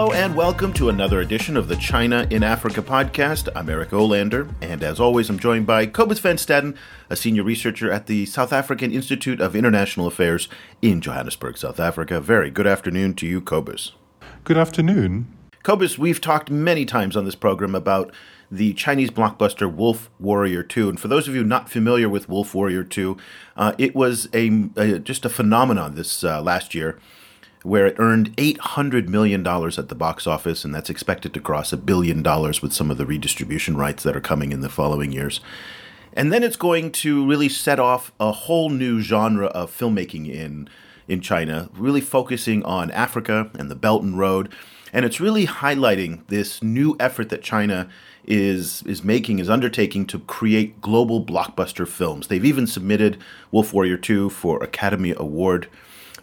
Hello and welcome to another edition of the China in Africa podcast. I'm Eric Olander, and as always, I'm joined by Cobus Van Staden, a senior researcher at the South African Institute of International Affairs in Johannesburg, South Africa. Very good afternoon to you, Cobus. Good afternoon. Cobus, we've talked many times on this program about the Chinese blockbuster Wolf Warrior 2. And for those of you not familiar with Wolf Warrior 2, uh, it was a, a, just a phenomenon this uh, last year where it earned $800 million at the box office, and that's expected to cross a billion dollars with some of the redistribution rights that are coming in the following years. And then it's going to really set off a whole new genre of filmmaking in, in China, really focusing on Africa and the Belt and Road. And it's really highlighting this new effort that China is is making is undertaking to create global blockbuster films. They've even submitted Wolf Warrior 2 for Academy Award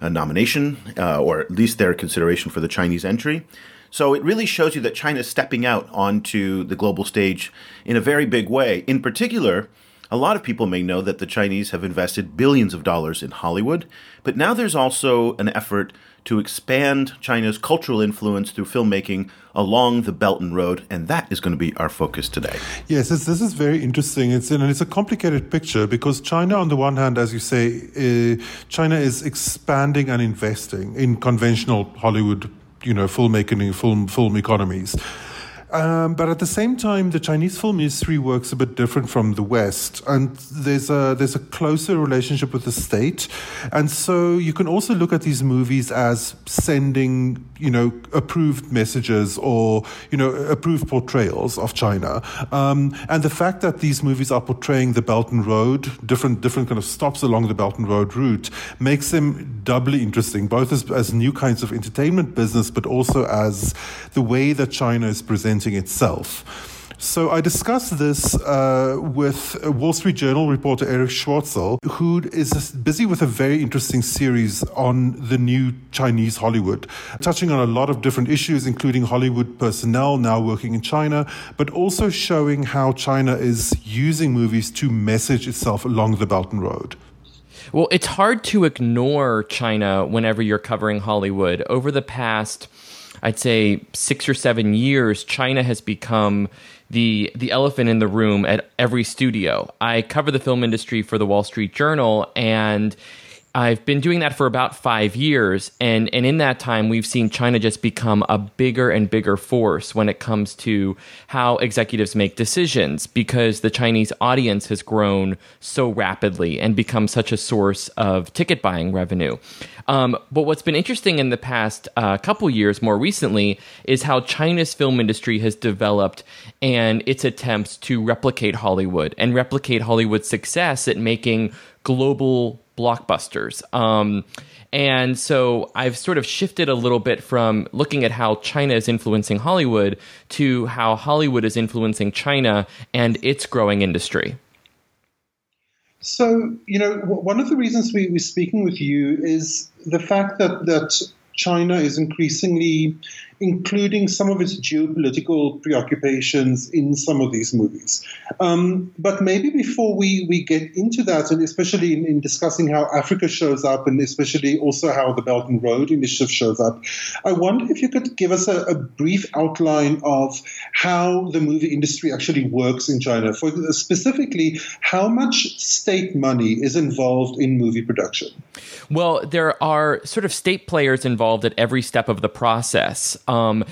a nomination, uh, or at least their consideration for the Chinese entry. So it really shows you that China is stepping out onto the global stage in a very big way. In particular, a lot of people may know that the Chinese have invested billions of dollars in Hollywood, but now there's also an effort to expand China's cultural influence through filmmaking along the Belt and Road, and that is going to be our focus today. Yes, this is very interesting. It's and it's a complicated picture because China, on the one hand, as you say, uh, China is expanding and investing in conventional Hollywood, you know, filmmaking, film film economies. Um, but at the same time, the Chinese film industry works a bit different from the West, and there's a there's a closer relationship with the state, and so you can also look at these movies as sending you know approved messages or you know approved portrayals of China, um, and the fact that these movies are portraying the Belt and Road, different different kind of stops along the Belt and Road route, makes them doubly interesting, both as as new kinds of entertainment business, but also as the way that China is presented itself. So I discussed this uh, with Wall Street Journal reporter Erich Schwartzel, who is busy with a very interesting series on the new Chinese Hollywood, touching on a lot of different issues, including Hollywood personnel now working in China, but also showing how China is using movies to message itself along the Belt and Road. Well, it's hard to ignore China whenever you're covering Hollywood. Over the past I'd say six or seven years, China has become the the elephant in the room at every studio. I cover the film industry for the Wall Street Journal and I've been doing that for about five years, and and in that time, we've seen China just become a bigger and bigger force when it comes to how executives make decisions, because the Chinese audience has grown so rapidly and become such a source of ticket buying revenue. Um, but what's been interesting in the past uh, couple years, more recently, is how China's film industry has developed and its attempts to replicate Hollywood and replicate Hollywood's success at making global blockbusters. Um, and so I've sort of shifted a little bit from looking at how China is influencing Hollywood to how Hollywood is influencing China and its growing industry. So, you know, one of the reasons we, we're speaking with you is the fact that, that China is increasingly including some of its geopolitical preoccupations in some of these movies. Um, but maybe before we, we get into that, and especially in, in, discussing how Africa shows up, and especially also how the Belt and Road Initiative shows up, I wonder if you could give us a, a brief outline of how the movie industry actually works in China. For specifically, how much state money is involved in movie production? Well, there are sort of state players involved at every step of the process. Um,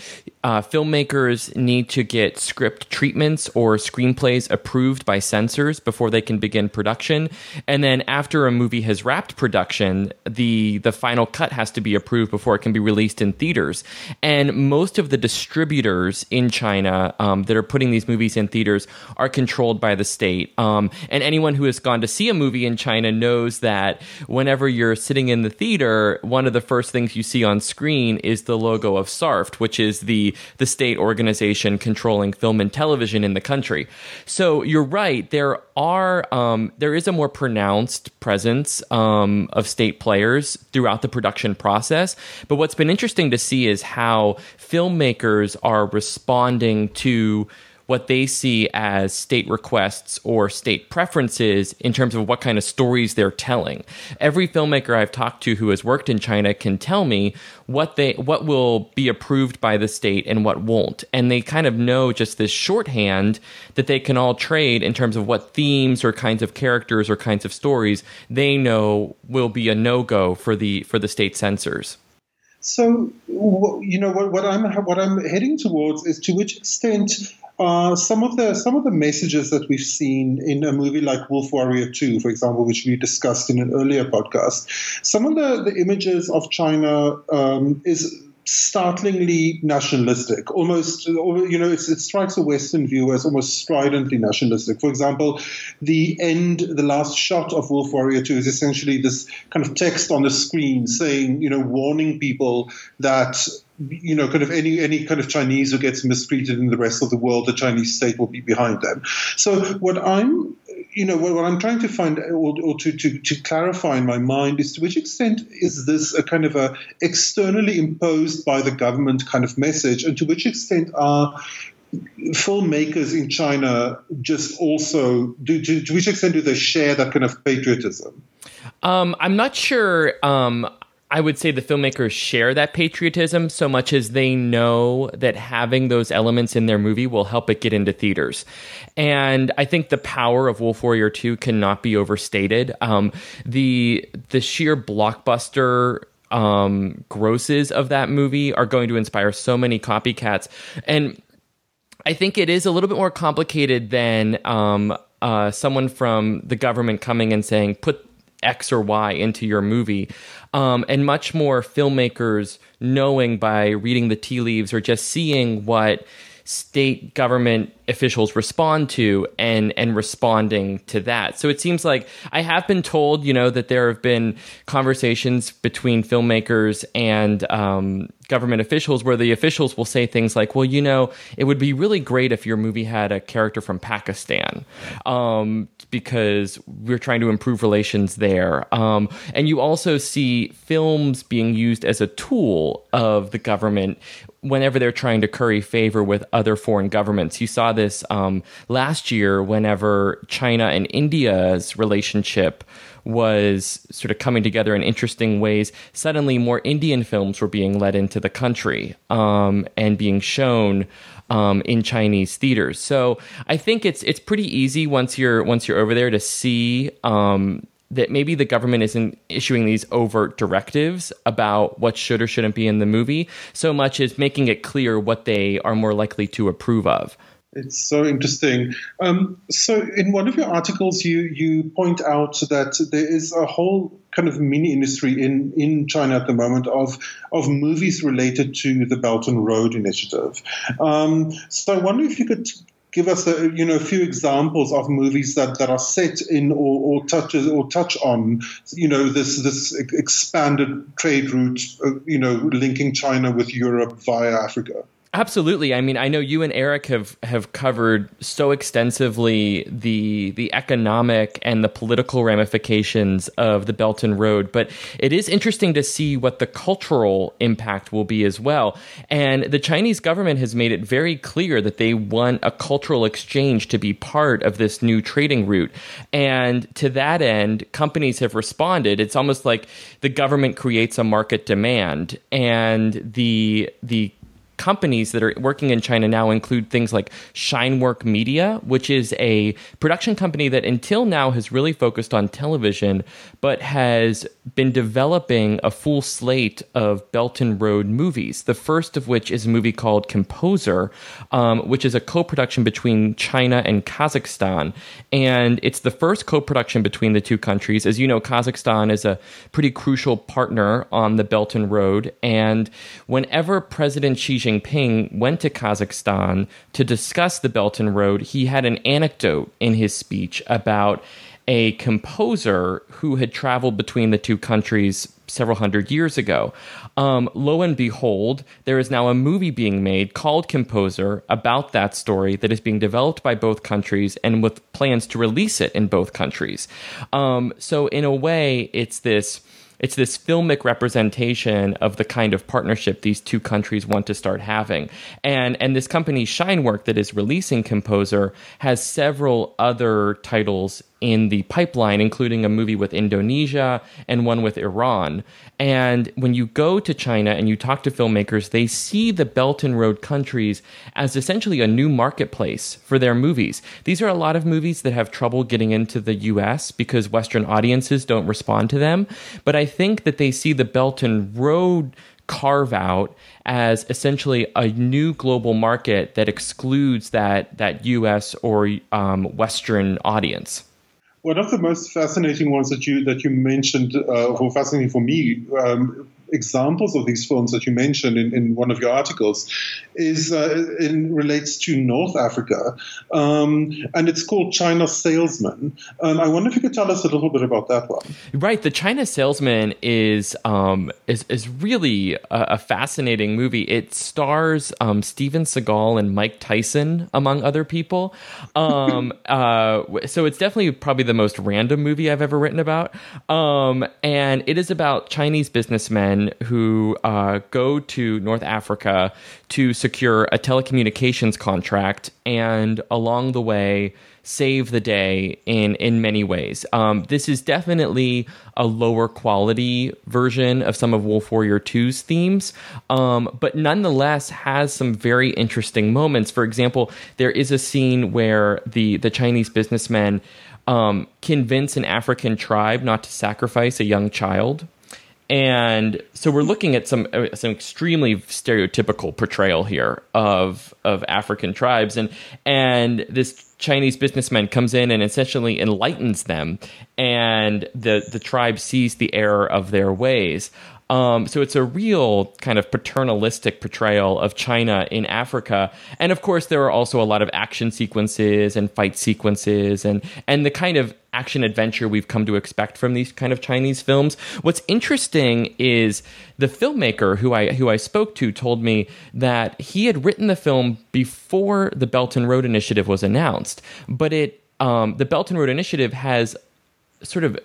uh, filmmakers need to get script treatments or screenplays approved by censors before they can begin production. And then after a movie has wrapped production, the the final cut has to be approved before it can be released in theaters. And most of the distributors in China um, that are putting these movies in theaters are controlled by the state. Um, and anyone who has gone to see a movie in China knows that whenever you're sitting in the theater, one of the first things you see on screen is the logo of Which is the the state organization controlling film and television in the country. So you're right. There are um, there is a more pronounced presence um, of state players throughout the production process. But what's been interesting to see is how filmmakers are responding to what they see as state requests or state preferences in terms of what kind of stories they're telling. Every filmmaker I've talked to who has worked in China can tell me what they what will be approved by the state and what won't. And they kind of know just this shorthand that they can all trade in terms of what themes or kinds of characters or kinds of stories they know will be a no-go for the for the state censors. So, you know, what, what, I'm what I'm heading towards is to which extent uh, some of the some of the messages that we've seen in a movie like Wolf Warrior 2, for example, which we discussed in an earlier podcast, some of the, the images of China um, is startlingly nationalistic, almost, you know, it strikes a Western viewer as almost stridently nationalistic. For example, the end, the last shot of Wolf Warrior 2 is essentially this kind of text on the screen saying, you know, warning people that you know, kind of any any kind of Chinese who gets mistreated in the rest of the world, the Chinese state will be behind them. So what I'm you know, what, I'm trying to find or, or to, to, to, clarify in my mind is to which extent is this a kind of a externally imposed by the government kind of message, and to which extent are filmmakers in China just also do to, to which extent do they share that kind of patriotism? Um, I'm not sure. Um, I would say the filmmakers share that patriotism so much as they know that having those elements in their movie will help it get into theaters. And I think the power of Wolf Warrior 2 cannot be overstated. Um, the the sheer blockbuster um, grosses of that movie are going to inspire so many copycats. And I think it is a little bit more complicated than um, uh, someone from the government coming and saying, put X or Y into your movie um, and much more filmmakers knowing by reading the tea leaves or just seeing what state government officials respond to and and responding to that. So it seems like I have been told, you know, that there have been conversations between filmmakers and um, government officials where the officials will say things like, "Well, you know, it would be really great if your movie had a character from Pakistan, um, because we're trying to improve relations there." Um, and you also see films being used as a tool of the government whenever they're trying to curry favor with other foreign governments. You saw this um, last year whenever China and India's relationship was sort of coming together in interesting ways. Suddenly, more Indian films were being let into the country um, and being shown. Um, in Chinese theaters, so I think it's it's pretty easy once you're once you're over there to see um, that maybe the government isn't issuing these overt directives about what should or shouldn't be in the movie so much as making it clear what they are more likely to approve of. It's so interesting. Um, so, in one of your articles, you you point out that there is a whole kind of mini industry in, in China at the moment of of movies related to the Belt and Road Initiative. Um, so, I wonder if you could give us a you know a few examples of movies that, that are set in or, or touches or touch on you know this this expanded trade route uh, you know linking China with Europe via Africa. Absolutely. I mean, I know you and Eric have have covered so extensively the the economic and the political ramifications of the Belt and Road, but it is interesting to see what the cultural impact will be as well. And the Chinese government has made it very clear that they want a cultural exchange to be part of this new trading route. And to that end, companies have responded. It's almost like the government creates a market demand and the the companies that are working in China now include things like Shinework Media, which is a production company that until now has really focused on television, but has been developing a full slate of Belt and Road movies. The first of which is a movie called Composer, um, which is a co production between China and Kazakhstan. And it's the first co production between the two countries. As you know, Kazakhstan is a pretty crucial partner on the Belt and Road. And whenever President Xi Jinping went to Kazakhstan to discuss the Belt and Road, he had an anecdote in his speech about a composer who had traveled between the two countries several hundred years ago. Um, lo and behold, there is now a movie being made called Composer about that story that is being developed by both countries and with plans to release it in both countries. Um, so, in a way, it's this it's this filmic representation of the kind of partnership these two countries want to start having. And and this company Shinework that is releasing Composer has several other titles in the pipeline, including a movie with Indonesia and one with Iran. And when you go to China and you talk to filmmakers, they see the Belt and Road countries as essentially a new marketplace for their movies. These are a lot of movies that have trouble getting into the US because Western audiences don't respond to them. But I think that they see the Belt and Road carve out as essentially a new global market that excludes that that U.S. or um, Western audience. One of the most fascinating ones that you that you mentioned, uh, or fascinating for me, um, examples of these films that you mentioned in, in one of your articles is uh, in relates to North Africa, um, and it's called China Salesman. Um, I wonder if you could tell us a little bit about that one. Right, the China Salesman is um, is is really a, a, fascinating movie. It stars um, Steven Seagal and Mike Tyson among other people. Um, uh, so it's definitely probably the most random movie I've ever written about, and it is about Chinese businessmen who uh, go to North Africa to secure a telecommunications contract and along the way save the day in in many ways. Um, this is definitely a lower quality version of some of Wolf Warrior 2's themes, um, but nonetheless has some very interesting moments. For example, there is a scene where the the Chinese businessmen um, convince an African tribe not to sacrifice a young child and so we're looking at some uh, some extremely stereotypical portrayal here of of African tribes. And and this Chinese businessman comes in and essentially enlightens them. And the the tribe sees the error of their ways um, so it's a real kind of paternalistic portrayal of China in Africa, and of course there are also a lot of action sequences and fight sequences, and and the kind of action adventure we've come to expect from these kind of Chinese films. What's interesting is the filmmaker who I who I spoke to told me that he had written the film before the Belt and Road Initiative was announced, but it um, the Belt and Road Initiative has sort of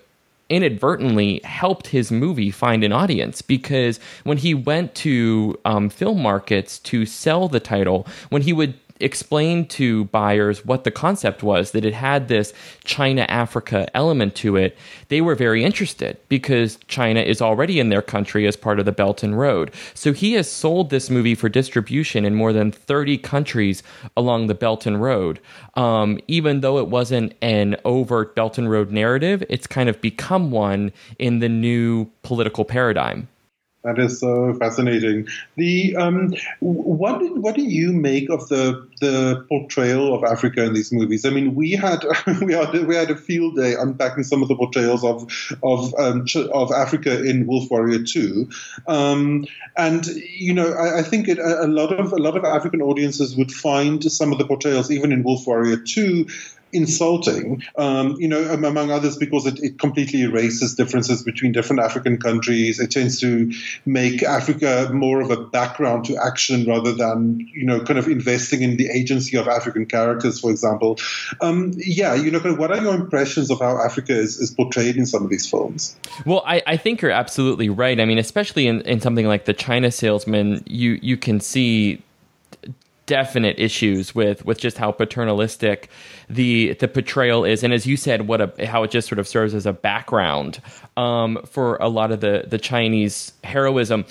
inadvertently helped his movie find an audience because when he went to um, film markets to sell the title, when he would explain to buyers what the concept was, that it had this China Africa element to it, they were very interested because China is already in their country as part of the Belt and Road. So he has sold this movie for distribution in more than 30 countries along the Belt and Road. Um, even though it wasn't an overt Belt and Road narrative, it's kind of become one in the new political paradigm. That is so fascinating. The um, what what do you make of the the portrayal of Africa in these movies? I mean, we had we had we had a field day unpacking some of the portrayals of of um, of Africa in Wolf Warrior Two, um, and you know I, I think it, a lot of a lot of African audiences would find some of the portrayals even in Wolf Warrior Two insulting, um, you know, among others, because it, it, completely erases differences between different African countries. It tends to make Africa more of a background to action rather than, you know, kind of investing in the agency of African characters, for example. Um, yeah, you know, kind of what are your impressions of how Africa is, is portrayed in some of these films? Well, I, I think you're absolutely right. I mean, especially in, in something like The China Salesman, you, you can see definite issues with with just how paternalistic the the portrayal is, and as you said, what a how it just sort of serves as a background um, for a lot of the the Chinese heroism.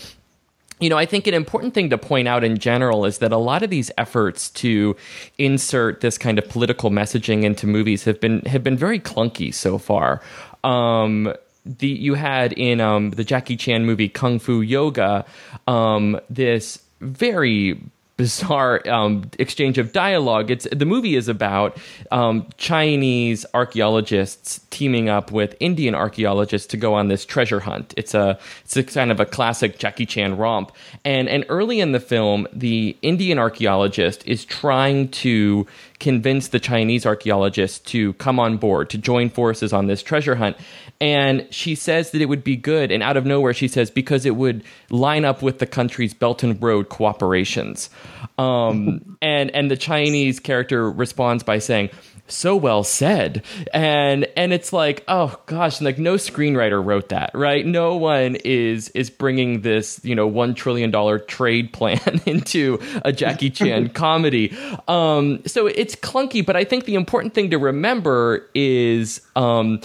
You know, I think an important thing to point out in general is that a lot of these efforts to insert this kind of political messaging into movies have been have been very clunky so far. Um, the you had in um, the Jackie Chan movie Kung Fu Yoga um, this very bizarre um, exchange of dialogue. It's the movie is about um, Chinese archaeologists teaming up with Indian archaeologists to go on this treasure hunt. It's a it's a kind of a classic Jackie Chan romp. And and early in the film, the Indian archaeologist is trying to convince the Chinese archaeologists to come on board to join forces on this treasure hunt. And she says that it would be good. And out of nowhere, she says, because it would line up with the country's Belt and Road cooperations. Um, and, and the Chinese character responds by saying, so well said. And and it's like oh gosh like no screenwriter wrote that right? No one is is bringing this you know 1 trillion dollar trade plan into a Jackie Chan comedy. Um so it's clunky but i think the important thing to remember is um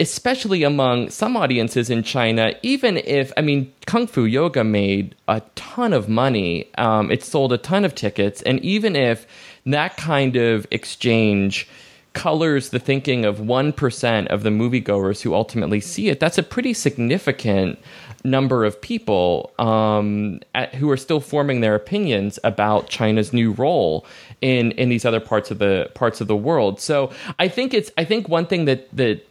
especially among some audiences in China, even if, I mean, Kung Fu Yoga made a ton of money, um, it sold a ton of tickets, and even if that kind of exchange colors the thinking of 1% of the moviegoers who ultimately see it, that's a pretty significant number of people um, at, who are still forming their opinions about China's new role in in these other parts of the parts of the world. So I think it's I think one thing that that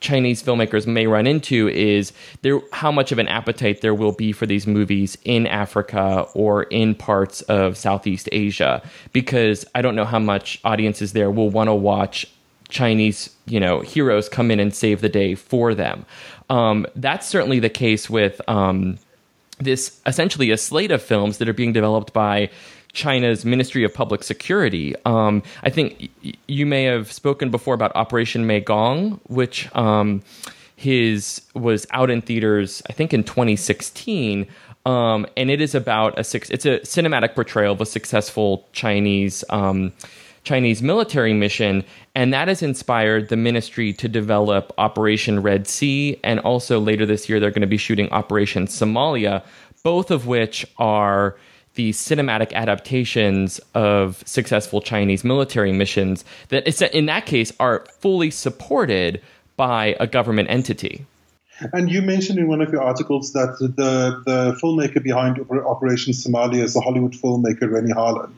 Chinese filmmakers may run into is there how much of an appetite there will be for these movies in Africa or in parts of Southeast Asia because I don't know how much audiences there will want to watch Chinese you know heroes come in and save the day for them. Um, that's certainly the case with um, this essentially a slate of films that are being developed by China's Ministry of Public Security. Um, I think y- you may have spoken before about Operation Mekong, which um, his was out in theaters, I think, in 2016. Um, and it is about a six. It's a cinematic portrayal of a successful Chinese um, Chinese military mission, and that has inspired the ministry to develop Operation Red Sea, and also later this year they're going to be shooting Operation Somalia, both of which are the cinematic adaptations of successful Chinese military missions that in that case are fully supported by a government entity. And you mentioned in one of your articles that the, the filmmaker behind Operation Somalia is the Hollywood filmmaker Renny Harlin.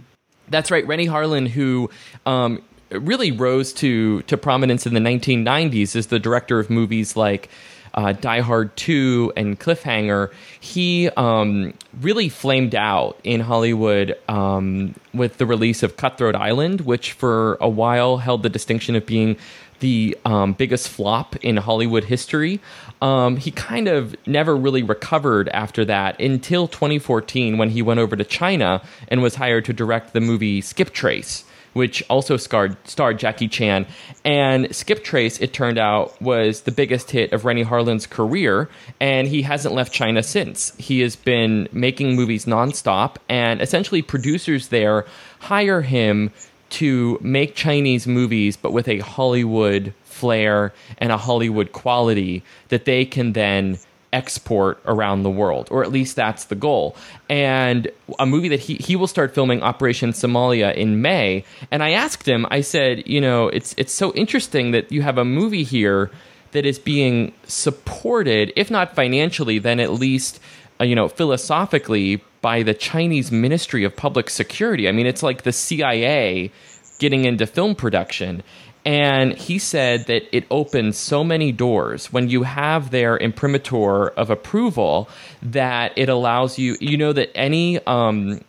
That's right, Renny Harlin, who um, really rose to to prominence in the 1990s as the director of movies like uh, Die Hard 2 and Cliffhanger, he um, really flamed out in Hollywood um, with the release of Cutthroat Island, which for a while held the distinction of being the um, biggest flop in Hollywood history. Um, he kind of never really recovered after that until 2014 when he went over to China and was hired to direct the movie Skip Trace which also starred, starred Jackie Chan. And Skip Trace, it turned out, was the biggest hit of Renny Harlin's career, and he hasn't left China since. He has been making movies nonstop, and essentially producers there hire him to make Chinese movies, but with a Hollywood flair and a Hollywood quality that they can then export around the world, or at least that's the goal. And a movie that he he will start filming Operation Somalia in May. And I asked him, I said, you know, it's it's so interesting that you have a movie here that is being supported, if not financially, then at least uh, you know philosophically by the Chinese Ministry of Public Security. I mean, it's like the CIA getting into film production. And he said that it opens so many doors when you have their imprimatur of approval that it allows you, you know, that any um,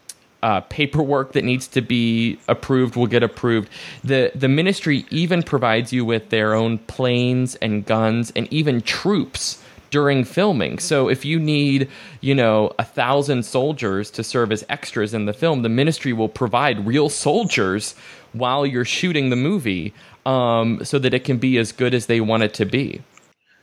uh, paperwork that needs to be approved will get approved. The the ministry even provides you with their own planes and guns and even troops during filming. So if you need, you know, a thousand soldiers to serve as extras in the film, the ministry will provide real soldiers while you're shooting the movie um, so that it can be as good as they want it to be.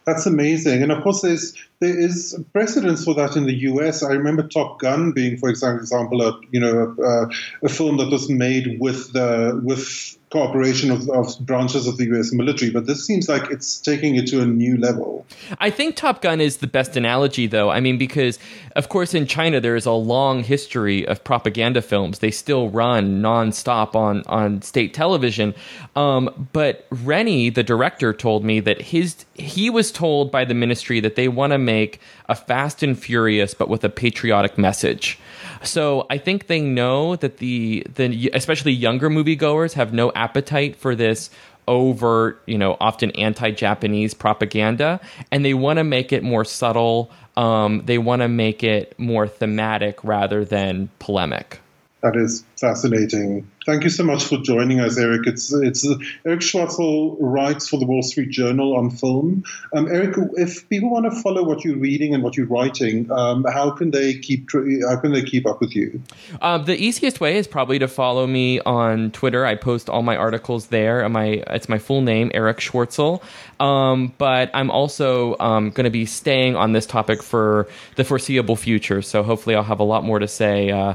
That's amazing, and of course, there's there is precedence for that in the U.S. I remember Top Gun being, for example, a you know a, a film that was made with the with cooperation of, of, branches of the U.S. military, but this seems like it's taking it to a new level. I think Top Gun is the best analogy, though. I mean, because of course in China there is a long history of propaganda films. They still run nonstop on on state television. Um, but Renny, the director, told me that his he was told by the ministry that they want to make a Fast and Furious, but with a patriotic message. So I think they know that the the especially younger moviegoers have no appetite for this overt, you know, often anti-Japanese propaganda, and they want to make it more subtle. Um, they want to make it more thematic rather than polemic. That is fascinating. Thank you so much for joining us, Eric. It's it's Erich Schwartzel writes for the Wall Street Journal on film. Um, Eric, if people want to follow what you're reading and what you're writing, um, how can they keep how can they keep up with you? Uh, the easiest way is probably to follow me on Twitter. I post all my articles there. My it's my full name, Erich Schwartzel. Um, but I'm also um, going to be staying on this topic for the foreseeable future. So hopefully, I'll have a lot more to say uh,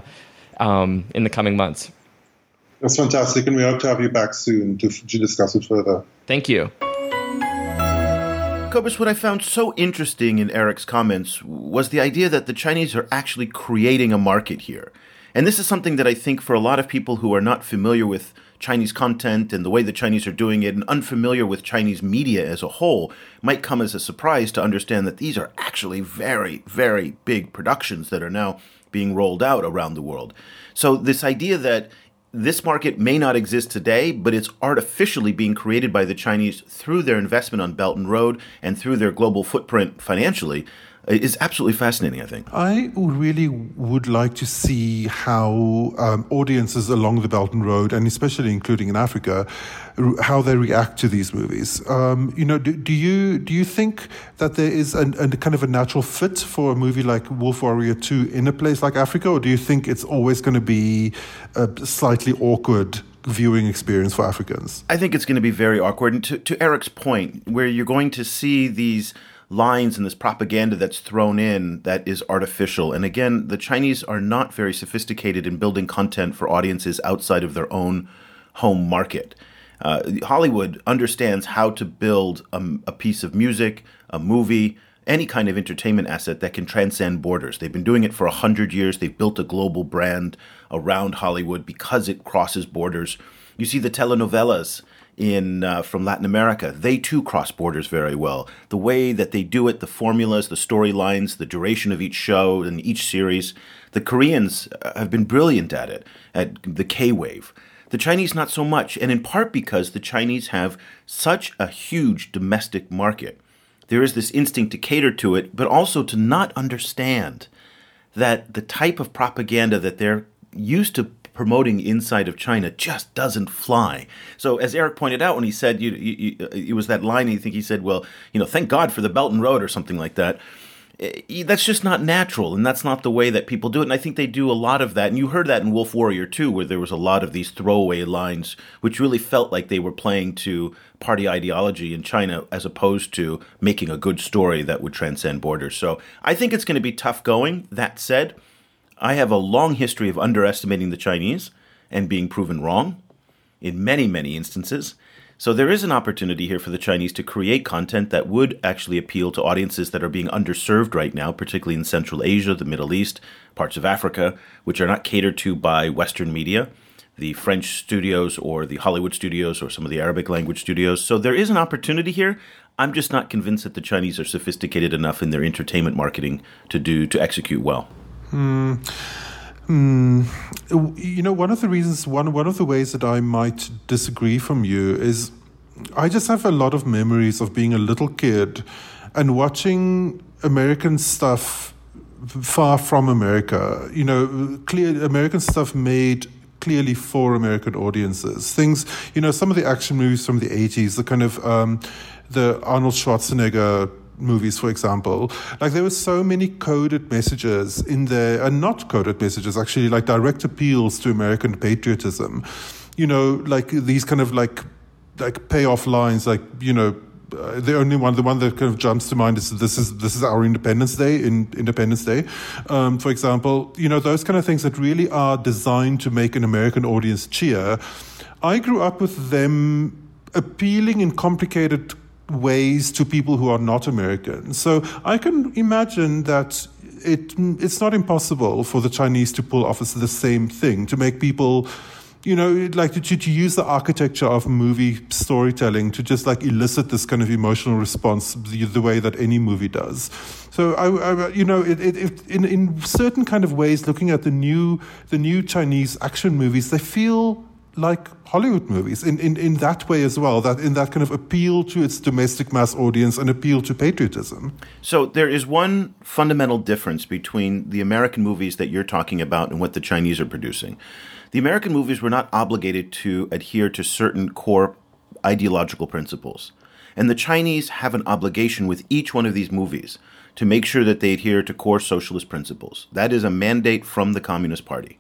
um, in the coming months. That's fantastic, and we hope to have you back soon to, to discuss it further. Thank you. Cobus, what I found so interesting in Eric's comments was the idea that the Chinese are actually creating a market here. And this is something that I think for a lot of people who are not familiar with Chinese content and the way the Chinese are doing it and unfamiliar with Chinese media as a whole might come as a surprise to understand that these are actually very, very big productions that are now being rolled out around the world. So, this idea that this market may not exist today, but it's artificially being created by the Chinese through their investment on Belt and Road and through their global footprint financially is absolutely fascinating, I think. I really would like to see how um, audiences along the Belt and Road, and especially including in Africa, how they react to these movies. Um, you know, do, do, you do you think that there is a, a, kind of a natural fit for a movie like Wolf Warrior Two in a place like Africa, or do you think it's always going to be a slightly awkward viewing experience for Africans? I think it's going to be very awkward. And to, to Eric's point, where you're going to see these lines and this propaganda that's thrown in that is artificial. And again, the Chinese are not very sophisticated in building content for audiences outside of their own home market. Uh, Hollywood understands how to build a, a piece of music, a movie, any kind of entertainment asset that can transcend borders. They've been doing it for a hundred years. They've built a global brand around Hollywood because it crosses borders. You see the telenovelas in uh, from Latin America. They too cross borders very well. The way that they do it, the formulas, the storylines, the duration of each show and each series. The Koreans uh, have been brilliant at it, at the K wave. The Chinese not so much, and in part because the Chinese have such a huge domestic market. There is this instinct to cater to it, but also to not understand that the type of propaganda that they're used to promoting inside of China just doesn't fly. So, as Eric pointed out when he said, you, you, you, it was that line, I think he said, well, you know, thank God for the Belt and Road or something like that. Eh, that's just not natural, and that's not the way that people do it. And I think they do a lot of that. And you heard that in Wolf Warrior Two, where there was a lot of these throwaway lines, which really felt like they were playing to party ideology in China as opposed to making a good story that would transcend borders. So I think it's going to be tough going. That said, I have a long history of underestimating the Chinese and being proven wrong in many, many instances. So there is an opportunity here for the Chinese to create content that would actually appeal to audiences that are being underserved right now, particularly in Central Asia, the Middle East, parts of Africa, which are not catered to by Western media, the French studios or the Hollywood studios or some of the Arabic language studios. So there is an opportunity here. I'm just not convinced that the Chinese are sophisticated enough in their entertainment marketing to do to execute well. Mm. Mm, you know, one of the reasons, one one of the ways that I might disagree from you is, I just have a lot of memories of being a little kid, and watching American stuff far from America. You know, clear American stuff made clearly for American audiences. Things, you know, some of the action movies from the eighties, the kind of um, the Arnold Schwarzenegger movies, for example, like there were so many coded messages in there, and not coded messages, actually, like direct appeals to American patriotism. You know, like these kind of like like payoff lines, like you know. Uh, the only one, the one that kind of jumps to mind is this is this is our Independence Day in Independence Day, um, for example. You know those kind of things that really are designed to make an American audience cheer. I grew up with them appealing in complicated ways to people who are not American. So I can imagine that it it's not impossible for the Chinese to pull off the same thing to make people you know, like to, to use the architecture of movie storytelling to just like elicit this kind of emotional response the, the way that any movie does. So I, I you know, it, it, it, in in certain kind of ways, looking at the new the new Chinese action movies, they feel like Hollywood movies in, in, in that way as well, that in that kind of appeal to its domestic mass audience and appeal to patriotism. So there is one fundamental difference between the American movies that you're talking about and what the Chinese are producing. The American movies were not obligated to adhere to certain core ideological principles. And the Chinese have an obligation with each one of these movies to make sure that they adhere to core socialist principles. That is a mandate from the Communist Party.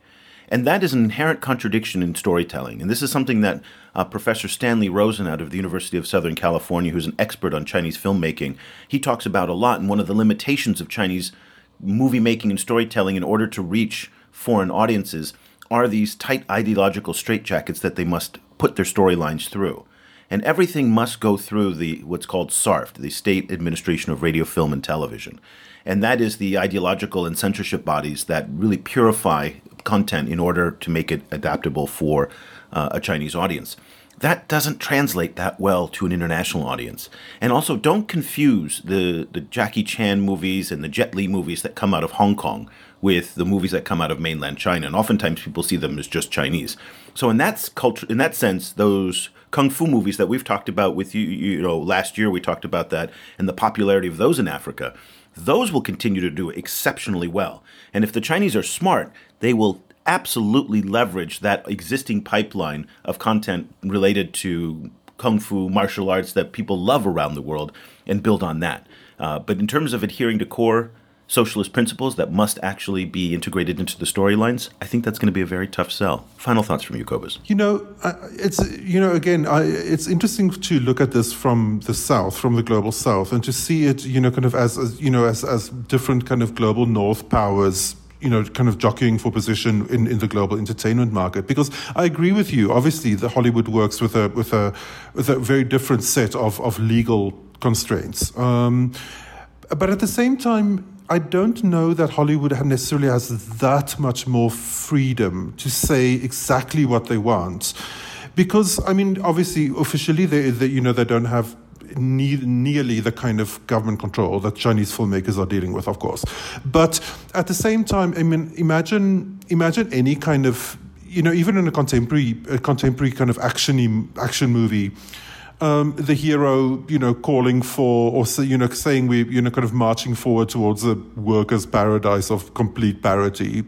And that is an inherent contradiction in storytelling. And this is something that uh, Professor Stanley Rosen out of the University of Southern California, who's an expert on Chinese filmmaking, he talks about a lot. And one of the limitations of Chinese movie making and storytelling in order to reach foreign audiences are these tight ideological straitjackets that they must put their storylines through. And everything must go through the what's called SARFT, the State Administration of Radio, Film, and Television. And that is the ideological and censorship bodies that really purify content in order to make it adaptable for uh, a Chinese audience. That doesn't translate that well to an international audience. And also, don't confuse the, the Jackie Chan movies and the Jet Li movies that come out of Hong Kong with the movies that come out of mainland China. And oftentimes people see them as just Chinese. So in that culture, in that sense, those kung fu movies that we've talked about with you, you know, last year we talked about that and the popularity of those in Africa. Those will continue to do exceptionally well. And if the Chinese are smart, they will absolutely leverage that existing pipeline of content related to kung fu martial arts that people love around the world and build on that. Uh, but in terms of adhering to core socialist principles that must actually be integrated into the storylines, I think that's going to be a very tough sell. Final thoughts from you, Cobus. You know, it's you know again, I, it's interesting to look at this from the south, from the global south, and to see it, you know, kind of as, as you know, as as different kind of global north powers you know, kind of jockeying for position in, in the global entertainment market. Because I agree with you. Obviously, the Hollywood works with a with a with a very different set of of legal constraints. Um, but at the same time, I don't know that Hollywood necessarily has that much more freedom to say exactly what they want, because I mean, obviously, officially, they, they you know they don't have ne- nearly the kind of government control that Chinese filmmakers are dealing with, of course. But at the same time, I mean, imagine imagine any kind of you know, even in a contemporary, a contemporary kind of action action movie, um, the hero, you know, calling for or say, you know, saying we, you know, kind of marching forward towards a workers' paradise of complete parity.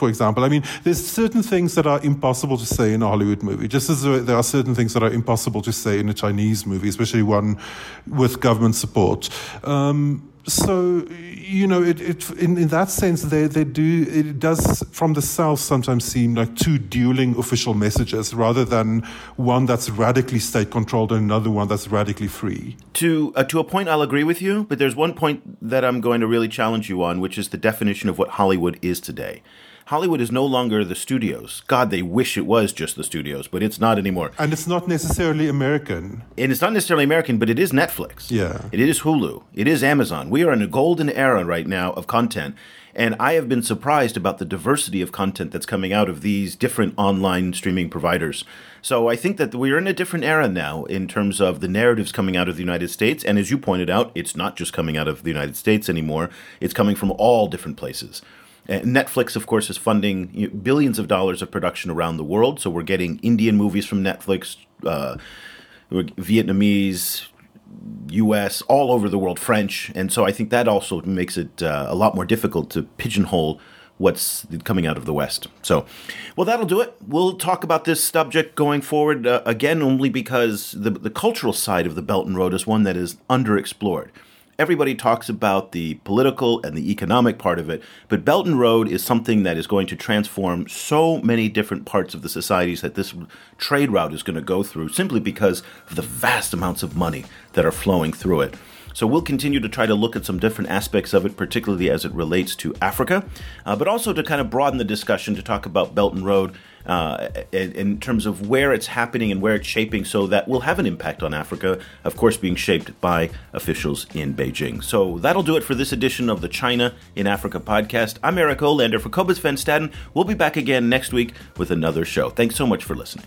For example, I mean, there's certain things that are impossible to say in a Hollywood movie, just as there are certain things that are impossible to say in a Chinese movie, especially one with government support. Um, so you know, it, it in, in that sense, they, they do it does from the south sometimes seem like two dueling official messages rather than one that's radically state controlled and another one that's radically free. To uh, to a point, I'll agree with you, but there's one point that I'm going to really challenge you on, which is the definition of what Hollywood is today. Hollywood is no longer the studios. God, they wish it was just the studios, but it's not anymore. And it's not necessarily American. And it's not necessarily American, but it is Netflix. Yeah. It is Hulu. It is Amazon. We are in a golden era right now of content. And I have been surprised about the diversity of content that's coming out of these different online streaming providers. So I think that we're in a different era now in terms of the narratives coming out of the United States. And as you pointed out, it's not just coming out of the United States anymore, it's coming from all different places. Netflix, of course, is funding billions of dollars of production around the world. So we're getting Indian movies from Netflix, uh, Vietnamese, U.S., all over the world, French, and so I think that also makes it uh, a lot more difficult to pigeonhole what's coming out of the West. So, well, that'll do it. We'll talk about this subject going forward uh, again, only because the the cultural side of the Belt and Road is one that is underexplored everybody talks about the political and the economic part of it, but Belt and Road is something that is going to transform so many different parts of the societies that this trade route is going to go through simply because of the vast amounts of money that are flowing through it. So we'll continue to try to look at some different aspects of it, particularly as it relates to Africa, uh, but also to kind of broaden the discussion to talk about Belt and Road uh, in, in, terms of where it's happening and where it's shaping, so that will have an impact on Africa, of course, being shaped by officials in Beijing. So that'll do it for this edition of the China in Africa podcast. I'm Eric Olander for Cobus Van Staden. We'll be back again next week with another show. Thanks so much for listening.